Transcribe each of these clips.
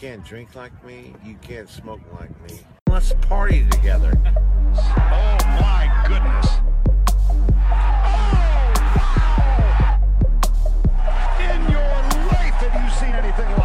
can't drink like me. You can't smoke like me. Let's party together. Oh my goodness. Oh, wow. In your life have you seen anything like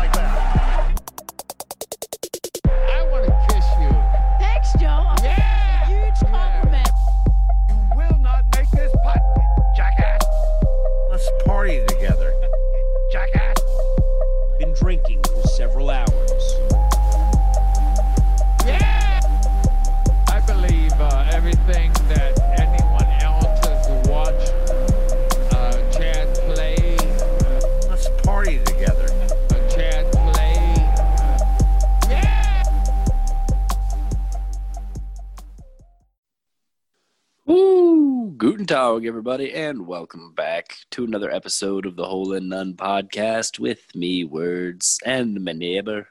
Everybody, and welcome back to another episode of the Hole in None podcast with me, Words, and my neighbor,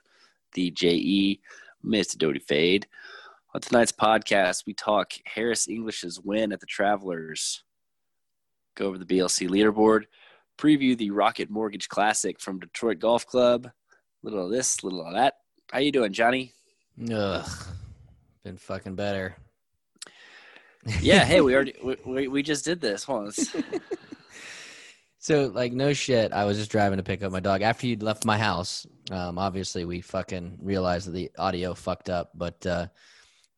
the JE, Mr. Doty Fade. On tonight's podcast, we talk Harris English's win at the Travelers, go over the BLC leaderboard, preview the Rocket Mortgage Classic from Detroit Golf Club, little of this, little of that. How you doing, Johnny? Ugh, been fucking better. Yeah, hey, we already we, we, just did this once. So like no shit, I was just driving to pick up my dog after you'd left my house. Um, obviously we fucking realized that the audio fucked up, but uh,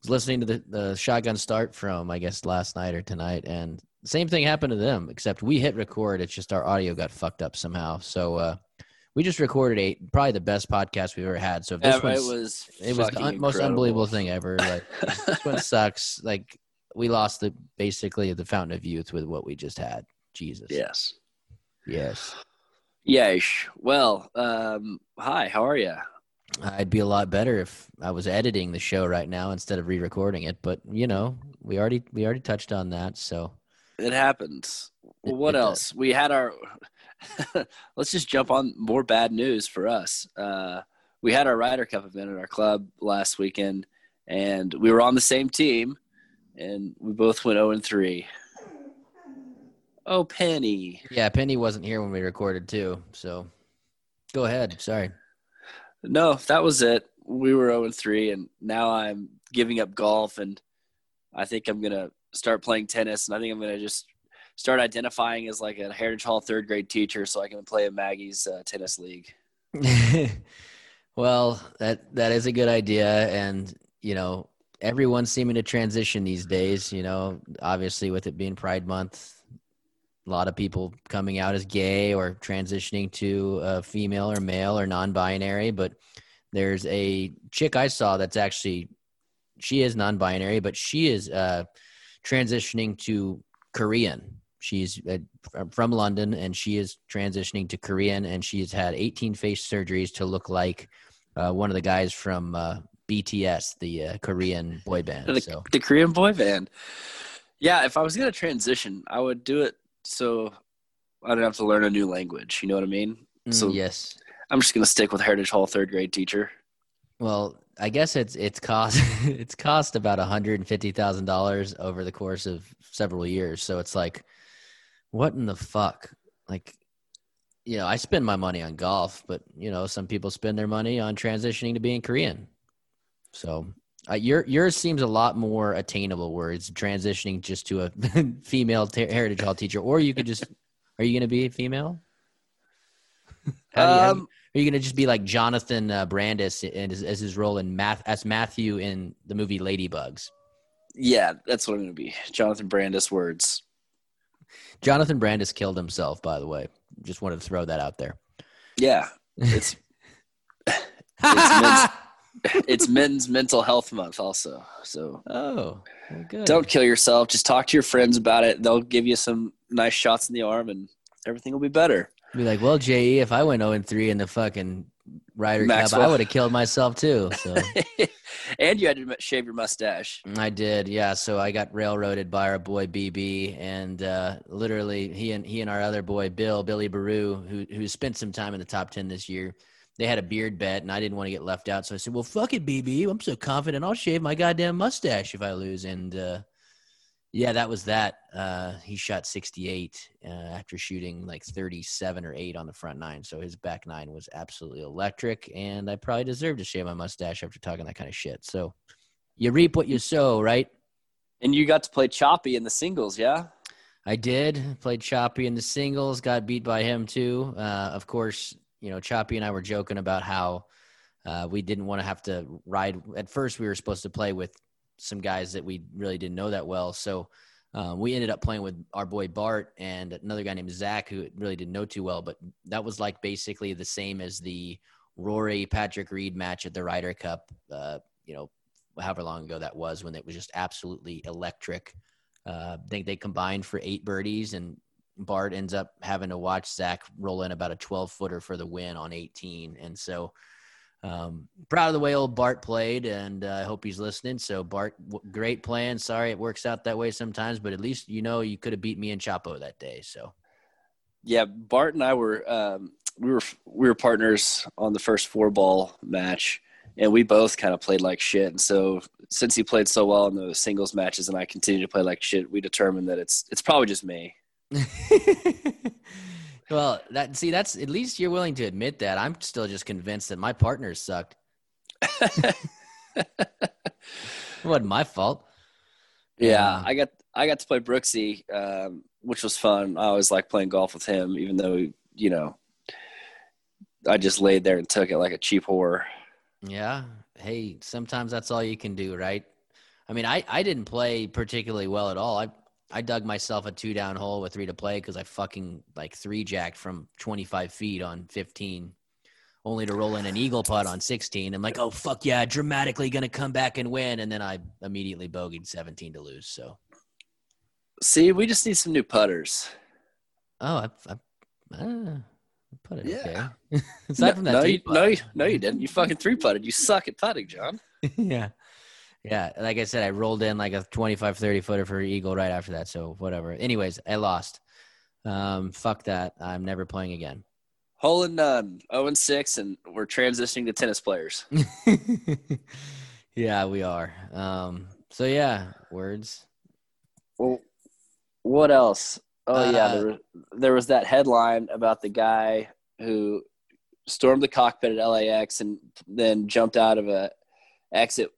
was listening to the, the shotgun start from I guess last night or tonight, and same thing happened to them. Except we hit record, it's just our audio got fucked up somehow. So uh, we just recorded a probably the best podcast we've ever had. So if this Yeah, it was it was the un- most unbelievable thing ever. Like this one sucks. Like we lost the basically the fountain of youth with what we just had. Jesus. Yes. Yes. Yes. Well, um, hi. How are you? I'd be a lot better if I was editing the show right now instead of re-recording it. But you know, we already we already touched on that. So It happens. Well, what it does. else? We had our. Let's just jump on more bad news for us. Uh, we had our Ryder Cup event at our club last weekend, and we were on the same team, and we both went zero and three. Oh, Penny. yeah, Penny wasn't here when we recorded too. So go ahead. Sorry. No, that was it. We were 0 and 3, and now I'm giving up golf, and I think I'm gonna start playing tennis, and I think I'm gonna just start identifying as like a Heritage Hall third grade teacher, so I can play in Maggie's uh, tennis league. well, that that is a good idea, and you know, everyone's seeming to transition these days. You know, obviously with it being Pride Month, a lot of people coming out as gay or transitioning to uh, female or male or non-binary. But there's a chick I saw that's actually she is non-binary, but she is uh, transitioning to Korean. She's uh, from London and she is transitioning to Korean and she has had 18 face surgeries to look like uh, one of the guys from uh, BTS, the uh, Korean boy band. The, So the Korean boy band. Yeah, if I was gonna transition, I would do it so I don't have to learn a new language. You know what I mean? So mm, yes. I'm just gonna stick with Heritage Hall third grade teacher. Well, I guess it's it's cost it's cost about hundred and fifty thousand dollars over the course of several years. So it's like, what in the fuck? Like, you know, I spend my money on golf, but you know, some people spend their money on transitioning to being Korean. So uh, your yours seems a lot more attainable, where it's transitioning just to a female ter- heritage hall teacher, or you could just. Are you going to be a female? How do you- how you- Um, are you gonna just be like Jonathan uh, Brandis and as, as his role in math as Matthew in the movie Ladybugs? yeah, that's what I'm gonna be. Jonathan Brandis words. Jonathan Brandis killed himself, by the way. Just wanted to throw that out there. Yeah, it's it's it's men's mental health month also. So oh, well, don't kill yourself. Just talk to your friends about it. They'll give you some nice shots in the arm, and everything will be better. be like, well, Je, if I went 0 and 3 in the fucking Ryder Cup, I would have killed myself too. So and you had to shave your mustache. I did, yeah. So I got railroaded by our boy BB, and uh, literally he and he and our other boy Bill, Billy Baru, who who spent some time in the top ten this year. They had a beard bet, and I didn't want to get left out, so I said, "Well, fuck it, BB. I'm so confident I'll shave my goddamn mustache if I lose." And uh, Yeah, that was that. Uh, he shot 68 uh, after shooting like 37 or 8 on the front nine. So his back nine was absolutely electric. And I probably deserve to shave my mustache after talking that kind of shit. So you reap what you sow, right? And you got to play Choppy in the singles, yeah? I did. Played Choppy in the singles, got beat by him too. Uh, of course, you know, Choppy and I were joking about how uh, we didn't want to have to ride. At first, we were supposed to play with some guys that we really didn't know that well. So um, we ended up playing with our boy Bart and another guy named Zach, who really didn't know too well. But that was like basically the same as the Rory Patrick Reed match at the Ryder Cup. Uh, you know, however long ago that was, when it was just absolutely electric. Uh, I think they combined for eight birdies, and Bart ends up having to watch Zach roll in about a 12 footer for the win on 18. And so um, proud of the way old Bart played, and uh, I hope he's listening. So, Bart, w- great plan. Sorry it works out that way sometimes, but at least you know you could have beat me and Chapo that day. So, Yeah, Bart and I were um, we were we were partners on the first four ball match, and we both kind of played like shit. And so, since he played so well in the singles matches, and I continue to play like shit, we determined that it's it's probably just me. well, that see, that's at least you're willing to admit that. I'm still just convinced that my partners sucked. it wasn't my fault. Yeah, Yeah. I got I got to play Brooksy, um, which was fun. I always like playing golf with him, even though you know I just laid there and took it like a cheap whore. Yeah. Hey, sometimes that's all you can do, right? I mean, I, I didn't play particularly well at all. I I dug myself a two down hole with three to play because I fucking like three jacked from 25 feet on 15, only to roll in an eagle putt on 16. I'm like, oh fuck yeah, dramatically gonna come back and win, and then I immediately bogeyed 17 to lose. So See, we just need some new putters. oh, I, I, I put it Yeah. okay. Aside from that, no, you, putt. no, you, no, you didn't. You fucking three putted. You suck at putting, John. yeah. Yeah. Like I said, I rolled in like a 25, 30 footer for Eagle right after that. So whatever. Anyways, I lost. Um, fuck that. I'm never playing again. Hole and none, zero and six, and we're transitioning to tennis players. yeah, we are. Um, so yeah, words. Well, what else? Oh yeah, Uh, there was, there was that headline about the guy who stormed the cockpit at LAX and then jumped out of a exit,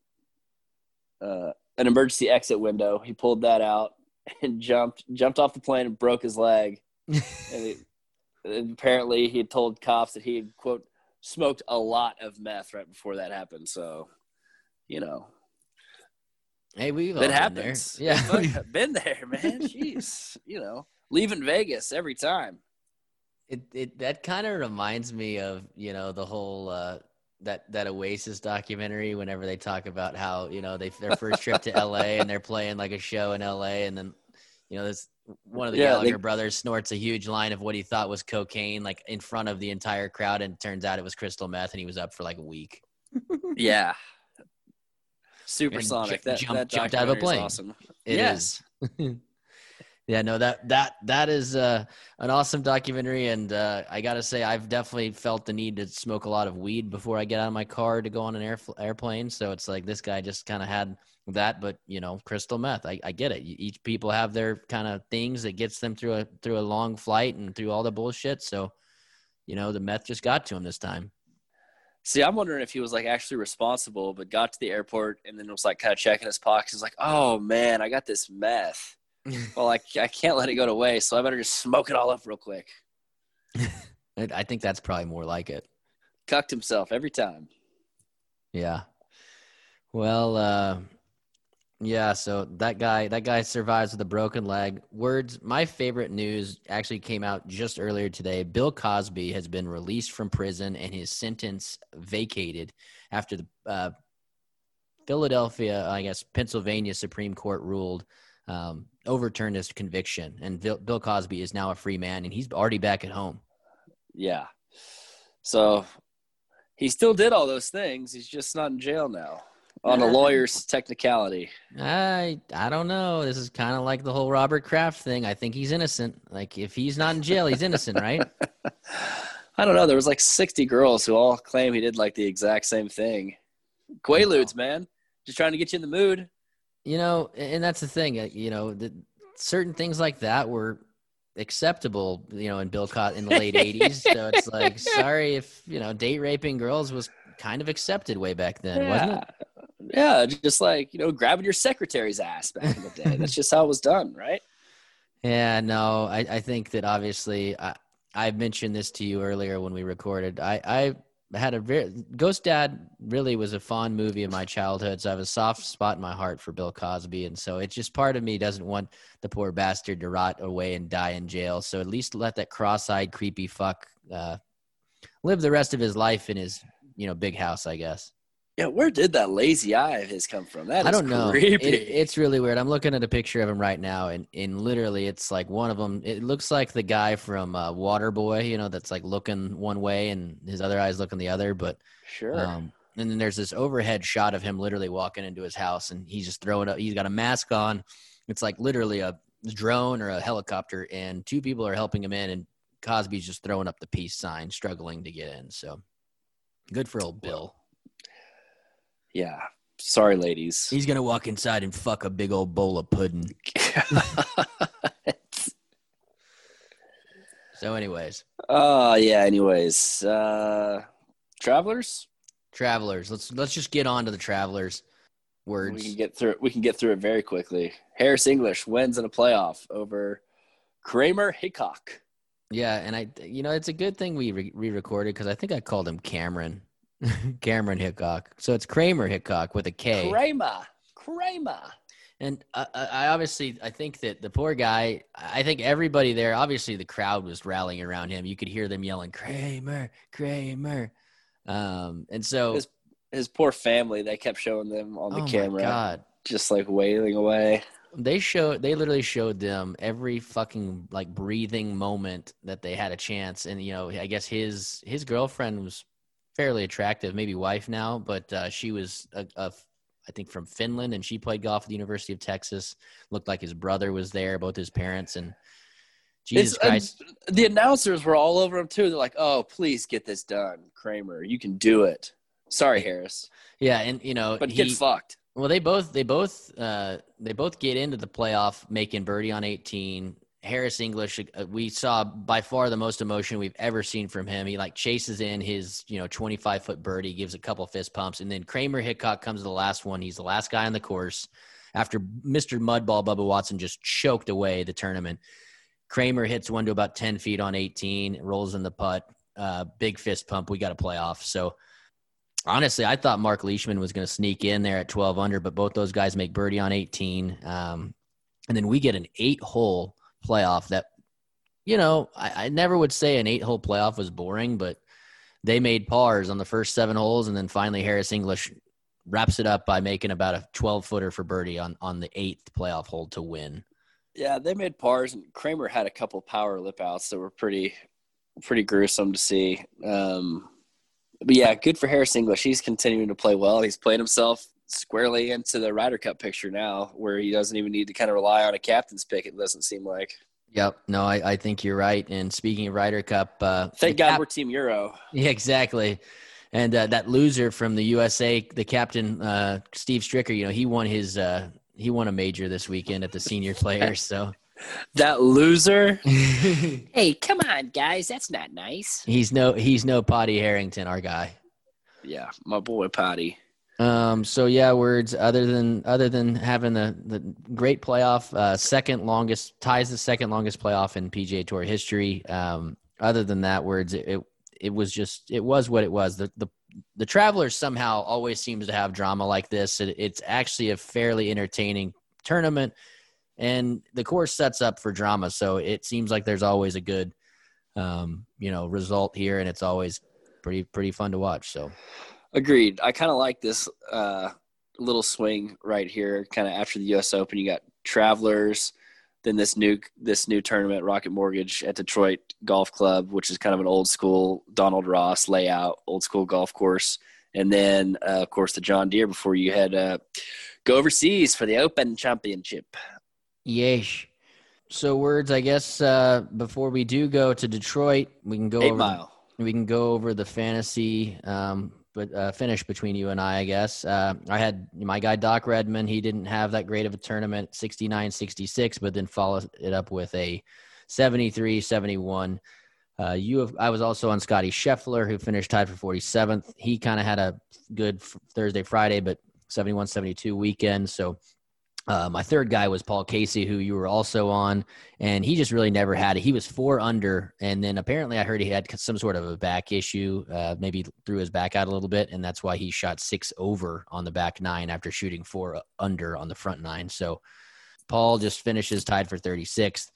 uh, an emergency exit window. He pulled that out and jumped jumped off the plane and broke his leg. And, it, and apparently, he had told cops that he had quote smoked a lot of meth right before that happened. So, you know, hey, we've all that been there. happens. Yeah. Been there, man. Jeez, you know, leaving Vegas every time. it, it that kind of reminds me of you know the whole uh that that oasis documentary whenever they talk about how you know they their first trip to la and they're playing like a show in la and then you know this one of the Yeah, gallagher they- brothers snorts a huge line of what he thought was cocaine like in front of the entire crowd and turns out it was crystal meth and he was up for like a week Yeah, supersonic. ju- that jumped- that jumped out of a plane. Awesome. It yes. yeah no that that that is uh an awesome documentary and uh i gotta say i've definitely felt the need to smoke a lot of weed before i get out of my car to go on an air, airplane so it's like this guy just kind of had that but you know crystal meth i, I get it each people have their kind of things that gets them through a through a long flight and through all the bullshit so you know the meth just got to him this time See, I'm wondering if he was like actually responsible, but got to the airport and then was like kind of checking his pockets. He's like, "Oh man, I got this meth. well, I I can't let it go to waste, so I better just smoke it all up real quick." I, I think that's probably more like it Cucked himself every time. Yeah. Well, uh, yeah. So that guy, that guy survives with a broken leg. Words. My favorite news actually came out just earlier today. Bill Cosby has been released from prison and his sentence vacated after the uh, Philadelphia, I guess Pennsylvania Supreme Court ruled um, overturned his conviction, and Bill, Bill Cosby is now a free man, and he's already back at home. Yeah. So he still did all those things. He's just not in jail now on a lawyer's technicality. I I don't know. This is kind of like the whole Robert Kraft thing. I think he's innocent. Like if he's not in jail, he's innocent, right? I don't know. There was like 60 girls who all claim he did like the exact same thing. Quaaludes, man. Just trying to get you in the mood. You know, and that's the thing. uh, You know, the, certain things like that were acceptable. You know, in Bill Cot in the late '80s. So it's like, sorry if you know, date raping girls was kind of accepted way back then, wasn't it? Yeah, just like you know, grabbing your secretary's ass back in the day. That's just how it was done, right? Yeah, no, I, I think that obviously I, I mentioned this to you earlier when we recorded. I, I had a very Ghost Dad really was a fond movie of my childhood, so I have a soft spot in my heart for Bill Cosby, and so it's just part of me doesn't want the poor bastard to rot away and die in jail. So at least let that cross-eyed, creepy fuck uh, live the rest of his life in his you know big house, I guess. Yeah, where did that lazy eye of his come from? That I don't know. creepy. It, it's really weird. I'm looking at a picture of him right now, and, and literally, it's like one of them. It looks like the guy from uh, Waterboy, you know, that's like looking one way and his other eye's looking the other. But sure. um, and then there's this overhead shot of him literally walking into his house, and he's just throwing up. He's got a mask on. It's like literally a drone or a helicopter, and two people are helping him in, and Cosby's just throwing up the peace sign, struggling to get in. So good for old Bill. Yeah. Sorry, ladies. He's gonna walk inside and fuck a big old bowl of pudding. So, anyways, Oh yeah. Anyways, uh, travelers. travelers. Let's let's just get on to the travelers. Words. We can get through. it. We can get through it very quickly. Harris English wins in a playoff over Kramer Hickok. Yeah, and I, you know, it's a good thing we re- re-recorded because I think I called him Cameron, Cameron Hickok. So it's Kramer Hickok with a K. Kramer. Kramer. And I, I obviously, I think that the poor guy. I think everybody there. Obviously, the crowd was rallying around him. You could hear them yelling, "Kramer, Kramer," um, and so His his poor family. They kept showing them on the oh camera, my god, just like wailing away. they showed they literally showed them every fucking like breathing moment that they had a chance and you know i guess his his girlfriend was fairly attractive maybe wife now but uh, she was a, a i think from finland and she played golf at the university of texas looked like his brother was there both his parents and jesus It's- christ the announcers were all over him too. They're like, "Oh, please get this done, Kramer. You can do it." Sorry, Harris, yeah and you know but he- get fucked. Well, they both they both uh, they both get into the playoff making birdie on 18. Harris English, uh, we saw by far the most emotion we've ever seen from him. He like chases in his you know 25 foot birdie, gives a couple fist pumps, and then Kramer Hickok comes to the last one. He's the last guy on the course after Mr. Mudball Bubba Watson just choked away the tournament. Kramer hits one to about 10 feet on 18, rolls in the putt, uh, big fist pump. We got a playoff. So honestly, I thought Mark Leishman was going to sneak in there at 12 under, but both those guys make birdie on 18. Um, and then we get an eight hole playoff that, you know, I, I never would say an eight hole playoff was boring, but they made pars on the first seven holes. And then finally, Harris English wraps it up by making about a 12 footer for birdie on, on the eighth playoff hole to win. Yeah, they made pars, and Kramer had a couple power lip outs that were pretty, pretty gruesome to see. Um, but yeah, good for Harris English. He's continuing to play well. He's played himself squarely into the Ryder Cup picture now, where he doesn't even need to kind of rely on a captain's pick. It doesn't seem like. Yep. No, I, I think you're right. And speaking of Ryder Cup, uh, Thank God cap- we're Team Euro. Yeah, exactly. And uh, that loser from the USA, the captain uh, Steve Stricker, you know, he won his uh, he won a major this weekend at the senior players. So That loser. Hey, come on, guys. That's not nice. He's no he's no Paddy Harrington, our guy. Yeah, my boy Patty. Um, so yeah, words other than other than having the the great playoff, uh, second longest ties the second longest playoff in PGA Tour history. Um, other than that, words it, it it was just it was what it was. The the the Travelers somehow always seems to have drama like this. It, it's actually a fairly entertaining tournament, and the course sets up for drama. So it seems like there's always a good, um, you know, result here, and it's always pretty pretty fun to watch. So. Agreed. I kind of like this uh, little swing right here. Kind of after the U.S. Open, you got Travelers, then this new this new tournament, Rocket Mortgage at Detroit Golf Club, which is kind of an old school Donald Ross layout, old school golf course, and then uh, of course the John Deere before you head uh, go overseas for the Open Championship. Yes. So words, I guess. Uh, before we do go to Detroit, we can go Eight over. Mile. We can go over the fantasy um, but uh, finish between you and I, I guess. Uh, I had my guy Doc Redman. He didn't have that great of a tournament, 69 66, but then followed it up with a 73 71. Uh, you have, I was also on Scotty Scheffler, who finished tied for 47th. He kind of had a good Thursday, Friday, but 71 72 weekend. So uh, my third guy was Paul Casey, who you were also on, and he just really never had it. He was four under, and then apparently I heard he had some sort of a back issue, uh, maybe threw his back out a little bit, and that's why he shot six over on the back nine after shooting four under on the front nine. So Paul just finishes tied for 36th.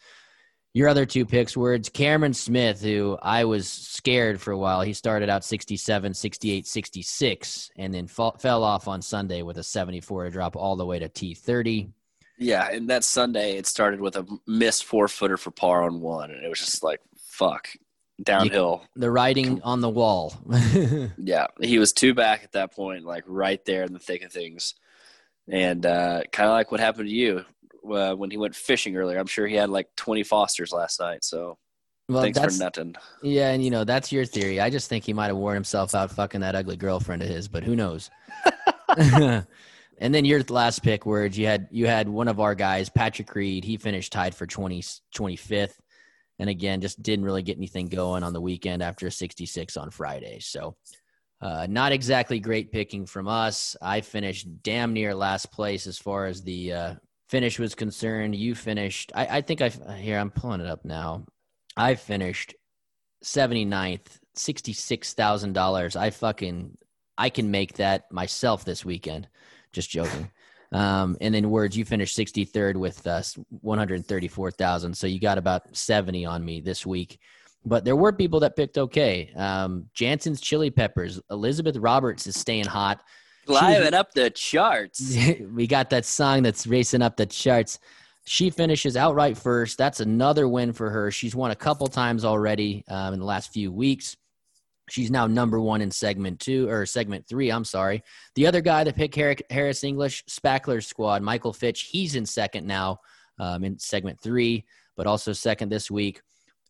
Your other two picks were it's Cameron Smith, who I was scared for a while. He started out 67, 68, 66, and then fall, fell off on Sunday with a 74 to drop all the way to T30. Yeah, and that Sunday it started with a missed four footer for par on one, and it was just like fuck downhill. The writing on the wall. Yeah, he was two back at that point, like right there in the thick of things, and uh, kind of like what happened to you uh, when he went fishing earlier. I'm sure he had like 20 Fosters last night. So well, thanks that's for nothing. yeah, and you know that's your theory. I just think he might have worn himself out fucking that ugly girlfriend of his, but who knows? and then your last pick, words you had you had one of our guys, Patrick Reed. He finished tied for 20, 25th, and again just didn't really get anything going on the weekend after a 66 on Friday. So. Uh, not exactly great picking from us. I finished damn near last place as far as the uh, finish was concerned. You finished, I, I think I, here, I'm pulling it up now. I finished 79th, $66,000. I fucking, I can make that myself this weekend. Just joking. Um, and then words, you finished 63rd with uh, 134,000. So you got about 70 on me this week. But there were people that picked okay. Um, Jansen's Chili Peppers. Elizabeth Roberts is staying hot. Climbing up the charts. we got that song that's racing up the charts. She finishes outright first. That's another win for her. She's won a couple times already um, in the last few weeks. She's now number one in segment two or segment three. I'm sorry. The other guy that picked Harris English, Spackler's squad, Michael Fitch, he's in second now um, in segment three, but also second this week.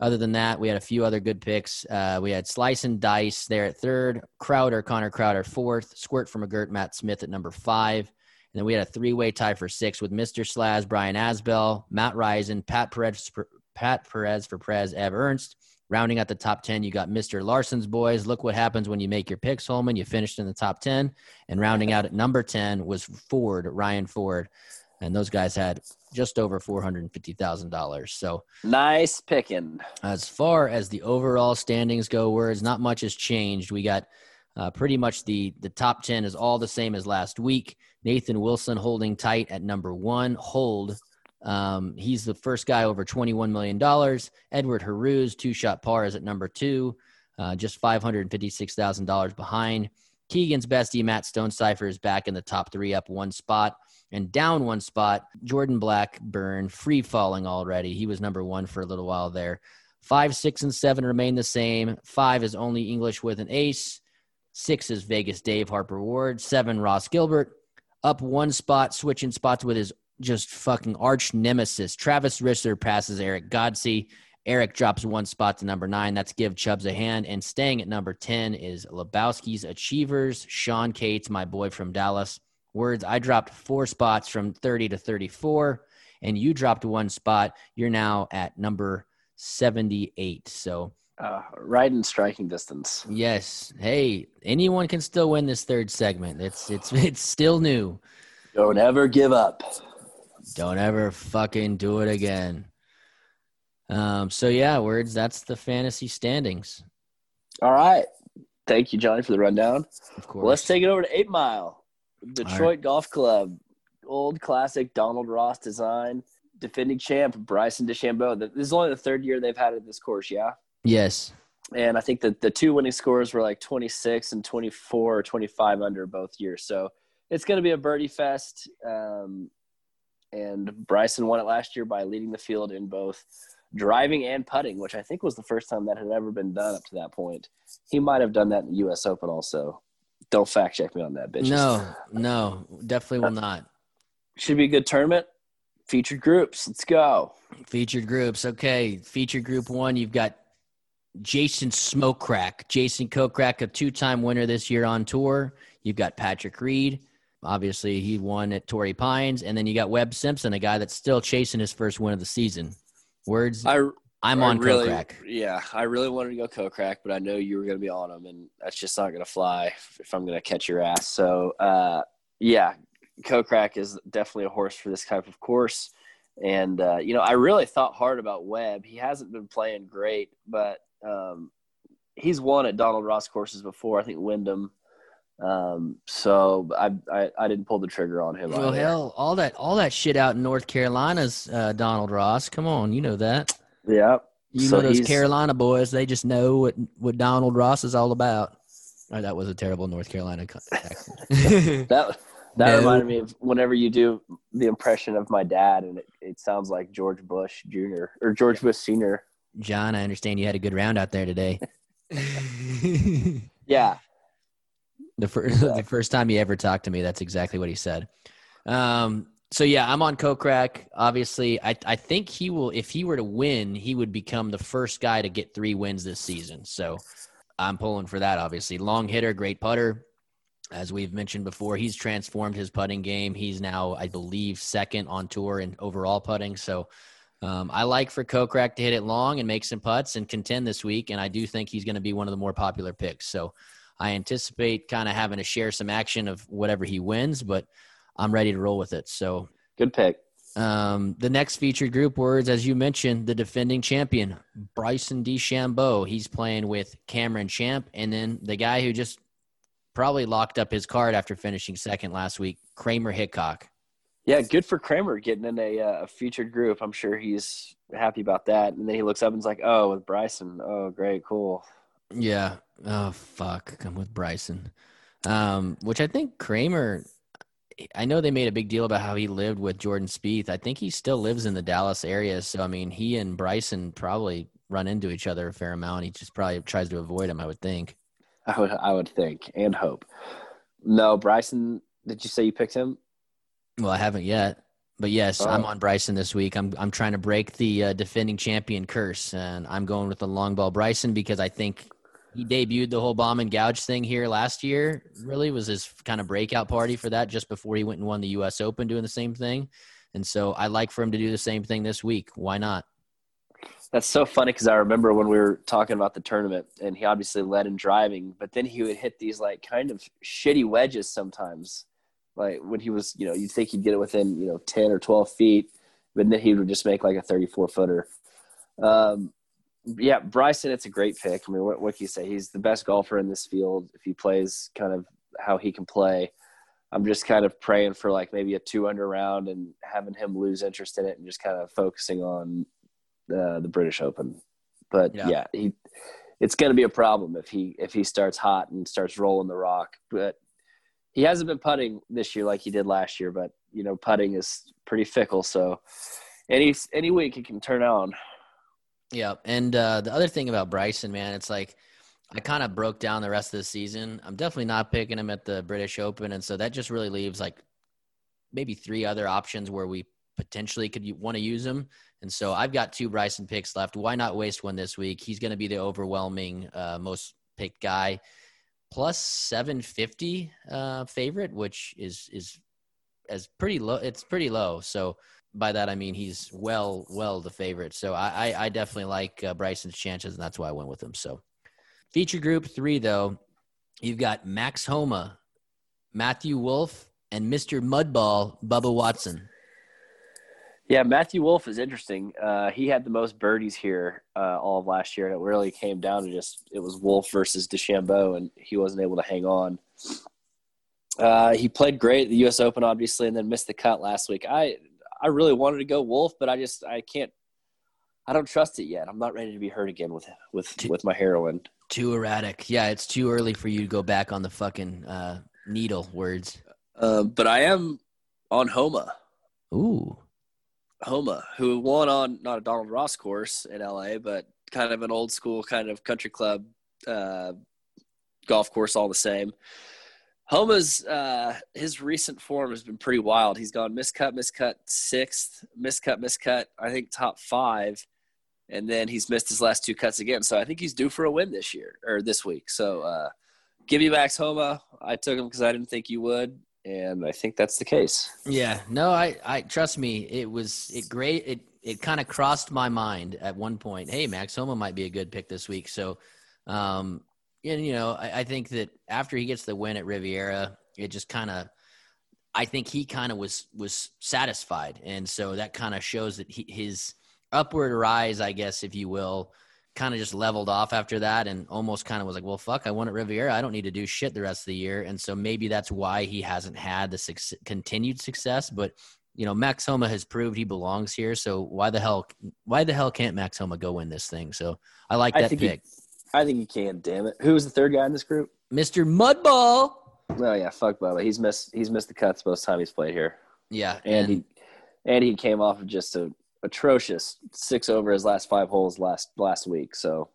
Other than that, we had a few other good picks. Uh, we had Slice and Dice there at third, Crowder, Connor Crowder fourth, Squirt from McGirt, Matt Smith at number five. And then we had a three way tie for six with Mr. Slaz, Brian Asbell, Matt Risen, Pat Perez, Pat Perez for Prez, Ev Ernst. Rounding out the top 10, you got Mr. Larson's boys. Look what happens when you make your picks, Holman. You finished in the top 10. And rounding out at number 10 was Ford, Ryan Ford and those guys had just over four hundred and fifty thousand dollars. So nice picking. As far as the overall standings go, words not much has changed. We got uh, pretty much the the top ten is all the same as last week. Nathan Wilson holding tight at number one. Hold. Um, he's the first guy over $21 million. Edward Haruz, two shot par, is at number two, uh, just $556,000 behind. Keegan's bestie, Matt Stonecipher, is back in the top three, up one spot and down one spot. Jordan Blackburn free falling already. He was number one for a little while there. Five, six, and seven remain the same. Five is only English with an ace. Six is Vegas Dave Harper Ward. Seven, Ross Gilbert. Up one spot, switching spots with his just fucking arch nemesis. Travis Risser passes Eric Godsey. Eric drops one spot to number nine. That's give Chubbs a hand. And staying at number 10 is Lebowski's Achievers. Sean Cates, my boy from Dallas. Words, I dropped four spots from 30 to 34, and you dropped one spot. You're now at number 78. So, uh, right in striking distance. Yes. Hey, anyone can still win this third segment. It's it's it's still new. Don't ever give up. Don't ever fucking do it again. Um, so yeah, words. That's the fantasy standings. All right. Thank you, Johnny, for the rundown. Of course. Well, let's take it over to Eight Mile. Detroit right. Golf Club, old classic Donald Ross design, defending champ Bryson DeChambeau. This is only the third year they've had at this course, yeah? Yes. And I think that the two winning scores were like 26 and 24 or 25 under both years. So it's going to be a birdie fest. Um, and Bryson won it last year by leading the field in both driving and putting, which I think was the first time that had ever been done up to that point. He might have done that in the U.S. Open also. Don't fact check me on that, bitch. No, no, definitely will uh, not. Should be a good tournament. Featured groups. Let's go. Featured groups. Okay. Featured group one, you've got Jason Smokecrack. Jason Kokrak, a two time winner this year on tour. You've got Patrick Reed. Obviously, he won at Torrey Pines. And then you got Webb Simpson, a guy that's still chasing his first win of the season. Words, I I'm I on really, Kokrak. Yeah, I really wanted to go co-crack, but I know you were going to be on him, and that's just not going to fly if, if I'm going to catch your ass. So, uh, yeah, Crack is definitely a horse for this type of course. And uh, you know, I really thought hard about Webb. He hasn't been playing great, but um, he's won at Donald Ross courses before. I think Wyndham. Um, so I, I I didn't pull the trigger on him. Well, either. hell, all that all that shit out in North Carolina's uh, Donald Ross. Come on, you know that. Yeah. You So know those Carolina boys. They just know what what Donald Ross is all about. Oh, that was a terrible North Carolina accent. That that No. reminded me of whenever you do the impression of my dad, and it, it sounds like George Bush Jr. or George Bush Senior. John, I understand you had a good round out there today. Yeah, The first the first time he ever talked to me, that's exactly what he said. Um, so yeah, I'm on Kokrak. Obviously, I I think he will. If he were to win, he would become the first guy to get three wins this season. So I'm pulling for that. Obviously, long hitter, great putter. As we've mentioned before, he's transformed his putting game. He's now, I believe, second on tour in overall putting. So um, I like for Kokrak to hit it long and make some putts and contend this week. And I do think he's going to be one of the more popular picks. So I anticipate kind of having to share some action of whatever he wins, but I'm ready to roll with it. So good pick. um, the next featured group words, as you mentioned, the defending champion, Bryson DeChambeau. He's playing with Cameron Champ, and then the guy who just probably locked up his card after finishing second last week, Kramer Hickok. Yeah, good for Kramer getting in a, uh, a featured group. I'm sure he's happy about that. And then he looks up and's like, "Oh, with Bryson. Oh, great, cool." Yeah. Oh fuck. I'm with Bryson. Um, which I think Kramer. I know they made a big deal about how he lived with Jordan Spieth. I think he still lives in the Dallas area. So I mean, he and Bryson probably run into each other a fair amount. He just probably tries to avoid him. I would think. I would I would think and hope. No, Bryson. Did you say you picked him? Well, I haven't yet, but yes, I'm Oh. on Bryson this week. I'm I'm trying to break the uh, defending champion curse, and I'm going with the long ball Bryson because I think he debuted the whole bomb and gouge thing here last year. Really was his kind of breakout party for that just before he went and won the U.S. Open doing the same thing, and so I like for him to do the same thing this week. Why not? That's so funny because I remember when we were talking about the tournament, and he obviously led in driving, but then he would hit these like kind of shitty wedges sometimes. Like when he was, you know, you'd think he'd get it within, you know, ten or twelve feet, but then he would just make like a thirty-four footer. Um, yeah, Bryson, it's a great pick. I mean, what, what can you say? He's the best golfer in this field if he plays kind of how he can play. I'm just kind of praying for like maybe a two under round and having him lose interest in it and just kind of focusing on uh, the British Open. But Yeah. yeah, he it's going to be a problem if he if he starts hot and starts rolling the rock. But he hasn't been putting this year like he did last year. But you know, putting is pretty fickle. So any any week it can turn on. Yeah, and uh, the other thing about Bryson, man, it's like I kind of broke down the rest of the season. I'm definitely not picking him at the British Open, and so that just really leaves like maybe three other options where we potentially could want to use him. And so I've got two Bryson picks left. Why not waste one this week? He's going to be the overwhelming uh, most picked guy, plus 750 uh, favorite, which is is as pretty low. It's pretty low. So by that I mean he's well, well the favorite. So I, I, I definitely like uh, Bryson's chances, and that's why I went with him. So feature group three, though, you've got Max Homa, Matthew Wolff, and Mr. Mudball Bubba Watson. Yeah, Matthew Wolff is interesting. Uh, he had the most birdies here uh, all of last year, and it really came down to just it was Wolff versus DeChambeau, and he wasn't able to hang on. Uh, he played great at the U.S. Open, obviously, and then missed the cut last week. I I really wanted to go Wolff, but I just I can't. I don't trust it yet. I'm not ready to be hurt again with with with my heroin. Too erratic. Yeah, it's too early for you to go back on the fucking uh, needle words. Um, but I am on Homa. Ooh. Homa, who won on not a Donald Ross course in LA, but kind of an old school kind of country club uh, golf course, all the same. Homa's uh, his recent form has been pretty wild. He's gone miscut, miscut sixth, miscut, miscut. I think top five, and then he's missed his last two cuts again. So I think he's due for a win this year or this week. So uh, give you Max Homa. I took him because I didn't think you would, and I think that's the case. Yeah, no, I, I trust me. It was it great. It it kind of crossed my mind at one point. Hey, Max Homa might be a good pick this week. So, um, and you know, I, I think that after he gets the win at Riviera, it just kind of, I think he kind of was was satisfied, and so that kind of shows that he, his upward rise, I guess, if you will, kind of just leveled off after that and almost kind of was like, well, fuck, I won at Riviera. I don't need to do shit the rest of the year. And so maybe that's why he hasn't had the suc continued success. But, you know, Max Homa has proved he belongs here. So why the hell, why the hell can't Max Homa go win this thing? So I like I that he- pick. I think he can. Damn it! Who was the third guy in this group? Mr. Mudball. Oh yeah, fuck Bubba. He's missed. He's missed the cuts most time he's played here, Yeah. and he and he came off of just a atrocious six over his last five holes last last week. So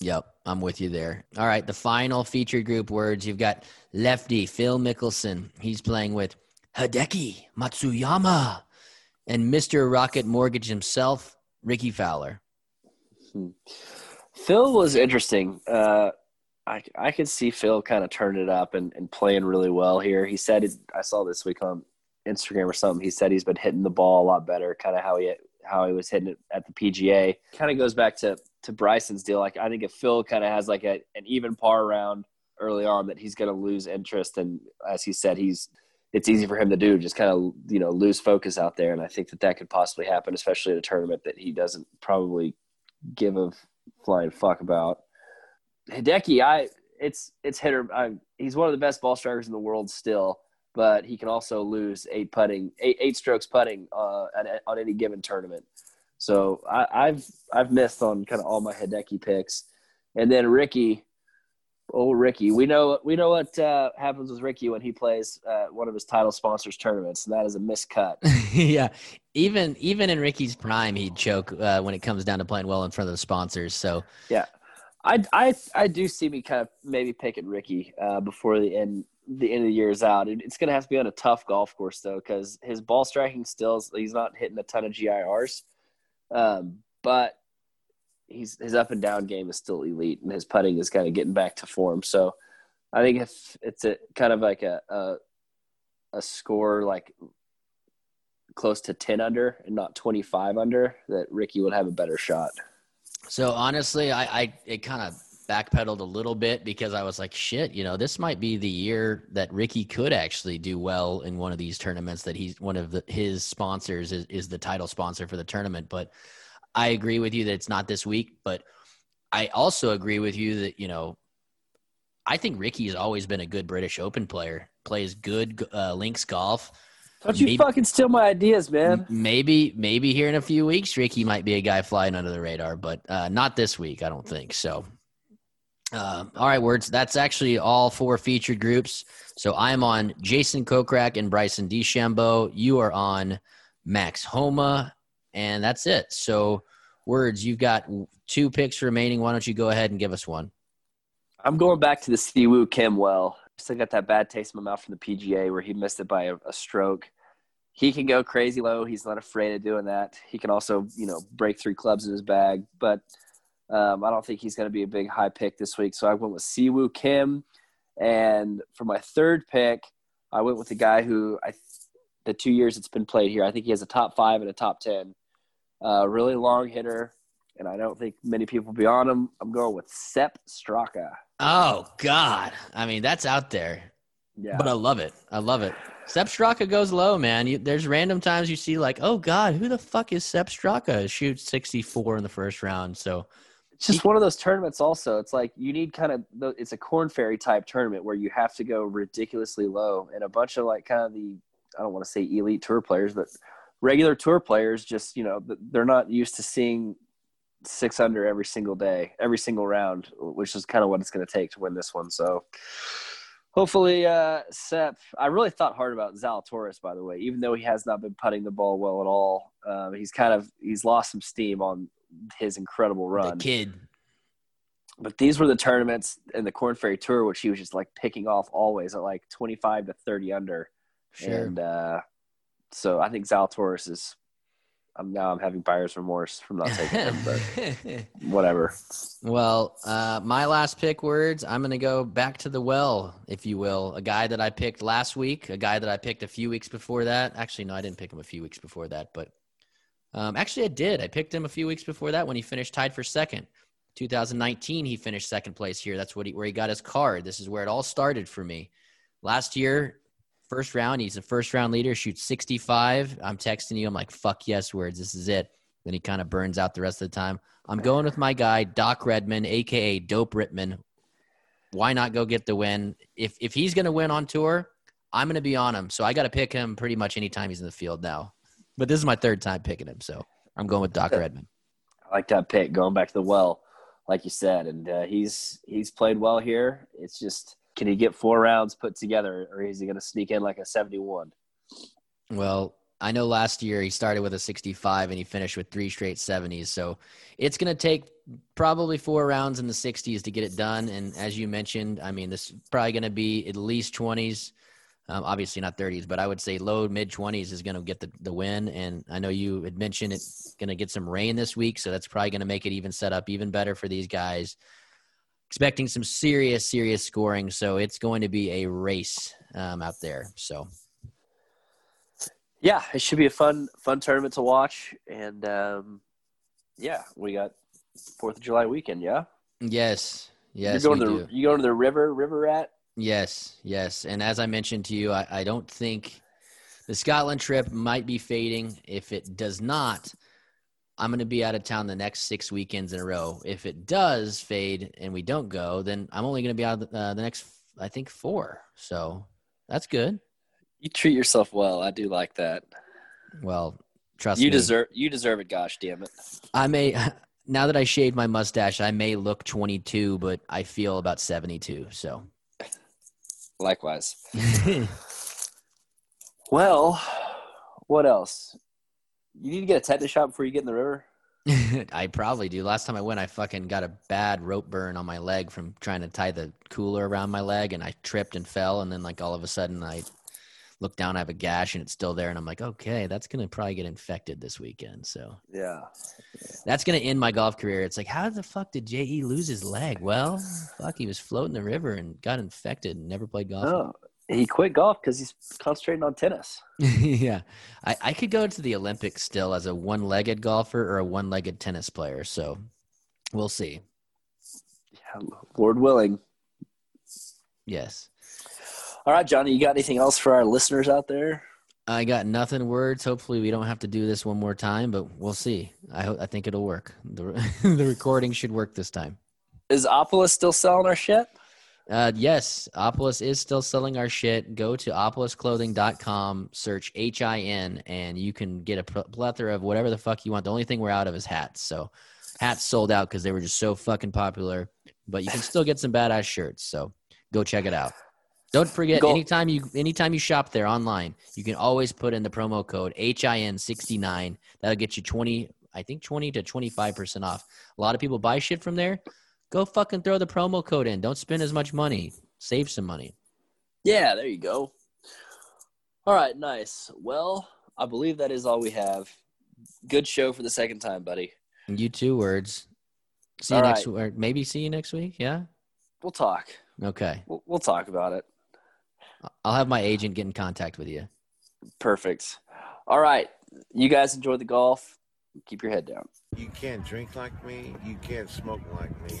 Yep, I'm with you there. All right, the final featured group words you've got lefty Phil Mickelson. He's playing with Hideki Matsuyama and Mr. Rocket Mortgage himself, Rickie Fowler. Hmm. Phil was interesting. Uh, I I could see Phil kind of turning it up and, and playing really well here. He said I saw this week on Instagram or something. He said he's been hitting the ball a lot better, kind of how he how he was hitting it at the PGA. Kind of goes back to to Bryson's deal. Like I think if Phil kind of has like a, an even par round early on, that he's going to lose interest. And as he said, he's it's easy for him to do, just kind of you know lose focus out there. And I think that that could possibly happen, especially at a tournament that he doesn't probably give a flying fuck about. Hideki, I it's it's hitter. I, he's one of the best ball strikers in the world still, but he can also lose eight putting, eight, eight strokes putting uh, on, on any given tournament. So I, I've I've missed on kind of all my Hideki picks, and then Rickie, oh Rickie, we know we know what uh, happens with Rickie when he plays uh, one of his title sponsors tournaments, and that is a miscut. yeah, even even in Rickie's prime, he'd choke uh, when it comes down to playing well in front of the sponsors. So Yeah, I, I, I do see me kind of maybe picking Rickie uh, before the end the end of the year is out. It's going to have to be on a tough golf course though, because his ball striking still he's not hitting a ton of GIRs, um, but he's his up and down game is still elite, and his putting is kind of getting back to form. So I think if it's a kind of like a a, a score like close to ten under and not twenty five under, that Rickie would have a better shot. So honestly, I, I it kind of backpedaled a little bit because I was like, shit, you know, this might be the year that Rickie could actually do well in one of these tournaments that he's one of the, his sponsors is, is the title sponsor for the tournament. But I agree with you that it's not this week, but I also agree with you that, you know, I think Rickie has always been a good British Open player, plays good uh, links golf. Don't you Maybe- fucking steal my ideas, man. Maybe, maybe here in a few weeks, Rickie might be a guy flying under the radar, but uh, not this week. I don't think so. Uh, all right, words. That's actually all four featured groups. So I'm on Jason Kokrak and Bryson DeChambeau. You are on Max Homa, and that's it. So, words. You've got two picks remaining. Why don't you go ahead and give us one? I'm going back to the Si Woo Kim well. Still got that bad taste in my mouth from the PGA where he missed it by a, a stroke. He can go crazy low. He's not afraid of doing that. He can also, you know, break three clubs in his bag. But um, I don't think he's going to be a big high pick this week. So I went with Si Woo Kim. And for my third pick, I went with the guy who I, the two years it's been played here, I think he has a top five and a top ten. Uh, really long hitter, and I don't think many people will be on him. I'm going with Sepp Straka. Oh God! I mean, that's out there. Yeah, But I love it. I love it. Sepp Straka goes low, man. You, there's random times you see like, oh God, who the fuck is Sepp Straka? Shoots 64 in the first round. So it's just one of those tournaments. Also, it's like you need kind of it's a Korn Ferry type tournament where you have to go ridiculously low, and a bunch of like kind of the I don't want to say elite tour players, but regular tour players just you know they're not used to seeing six under every single day, every single round, which is kind of what it's going to take to win this one. So. Hopefully, uh, Sepp. I really thought hard about Zalatoris, by the way, even though he has not been putting the ball well at all. Um, he's kind of he's lost some steam on his incredible the run. kid, But these were the tournaments in the Korn Ferry Tour, which he was just like picking off always at like 25 to 30 under. sure. And uh, so I think Zalatoris is I'm now I'm having buyer's remorse from not taking him, but whatever. well, uh, my last pick words. I'm gonna go back to the well, if you will. A guy that I picked last week, a guy that I picked a few weeks before that. Actually, no, I didn't pick him a few weeks before that, but um, actually, I did. I picked him a few weeks before that when he finished tied for second. 2019, he finished second place here. That's what he, where he got his card. This is where it all started for me. Last year, first round, he's a first round leader, shoots 65. I'm texting you. I'm like, fuck yes, words. This is it. Then he kind of burns out the rest of the time. I'm going with my guy, Doc Redman, aka Dope Rittman. Why not go get the win? If if he's gonna win on tour, I'm gonna be on him. So I gotta pick him pretty much anytime he's in the field now. But this is my third time picking him, so I'm going with Doc Redman. I like that pick going back to the well, like you said, and uh, he's he's played well here. It's just can he get four rounds put together, or is he going to sneak in like a 71? Well, I know last year he started with a 65 and he finished with three straight 70s. So it's going to take probably four rounds in the 60s to get it done. And as you mentioned, I mean, this is probably going to be at least 20s. Um, obviously not 30s, but I would say low mid 20s is going to get the, the win. And I know you had mentioned it's going to get some rain this week, so that's probably going to make it even set up even better for these guys. Expecting some serious, serious scoring, so it's going to be a race um, out there. So Yeah, it should be a fun fun tournament to watch, and um, yeah, we got Fourth of July weekend. Yeah, yes, yes, you're going to do. the you going to the river river rat. Yes, yes. And as I mentioned to you, I, I don't think the Scotland trip might be fading. If it does not, I'm going to be out of town the next six weekends in a row. If it does fade and we don't go, then I'm only going to be out uh, the next, I think, four. So that's good. You treat yourself well. I do like that. Well, trust you me. deserve you deserve it. Gosh damn it. I may, now that I shaved my mustache, I may look 22, but I feel about 72. So. Likewise. Well, what else? You need to get a tetanus shot before you get in the river. I probably do. Last time I went, I fucking got a bad rope burn on my leg from trying to tie the cooler around my leg, and I tripped and fell. And then, like all of a sudden, I look down, I have a gash, and it's still there. And I'm like, okay, that's gonna probably get infected this weekend. So Yeah. that's gonna end my golf career. It's like, how the fuck did Je lose his leg? Well, fuck, he was floating the river and got infected and never played golf. Oh, he quit golf because he's concentrating on tennis. yeah, I, I could go to the Olympics still as a one-legged golfer or a one-legged tennis player. So we'll see. Yeah, Lord willing. Yes. All right, Johnny, you got anything else for our listeners out there? I got nothing words. Hopefully, we don't have to do this one more time, but we'll see. I hope I think it'll work. The, the recording should work this time. Is Opolis still selling our shit? Uh, yes, Opolis is still selling our shit. Go to opolisclothing.com, search H I N, and you can get a plethora of whatever the fuck you want. The only thing we're out of is hats. So hats sold out because they were just so fucking popular, but you can still get some badass shirts. So go check it out. Don't forget, Go- anytime you anytime you shop there online, you can always put in the promo code HIN69. That'll get you 20, I think 20 to 25% off. A lot of people buy shit from there. Go fucking throw the promo code in. Don't spend as much money. Save some money. Yeah, there you go. All right, nice. Well, I believe that is all we have. Good show for the second time, buddy. You two words. See you All next right. or maybe see you next week. Yeah. We'll talk. Okay. We'll, we'll talk about it. I'll have my agent get in contact with you. Perfect. All right. You guys enjoy the golf. Keep your head down. You can't drink like me. You can't smoke like me.